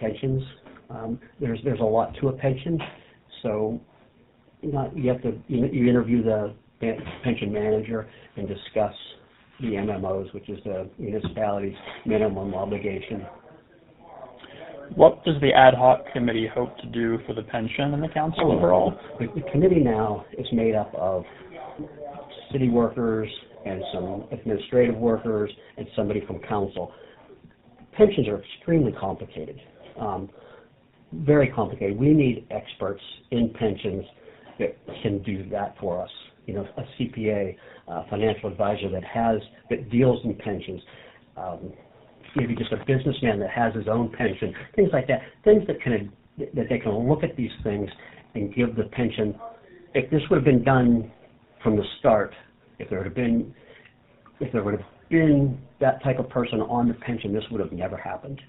pensions. Um, there's there's a lot to a pension, so not you have to you, you interview the pension manager and discuss the MMOs, which is the municipality's minimum obligation. What does the ad hoc committee hope to do for the pension and the council overall? The, the committee now is made up of city workers and some administrative workers and somebody from council. Pensions are extremely complicated, um, very complicated. We need experts in pensions that can do that for us. You know, a CPA, a financial advisor that has that deals in pensions. Um, maybe just a businessman that has his own pension, things like that. Things that can that they can look at these things and give the pension. If this would have been done from the start, if there have been if there would have been that type of person on the pension, this would have never happened.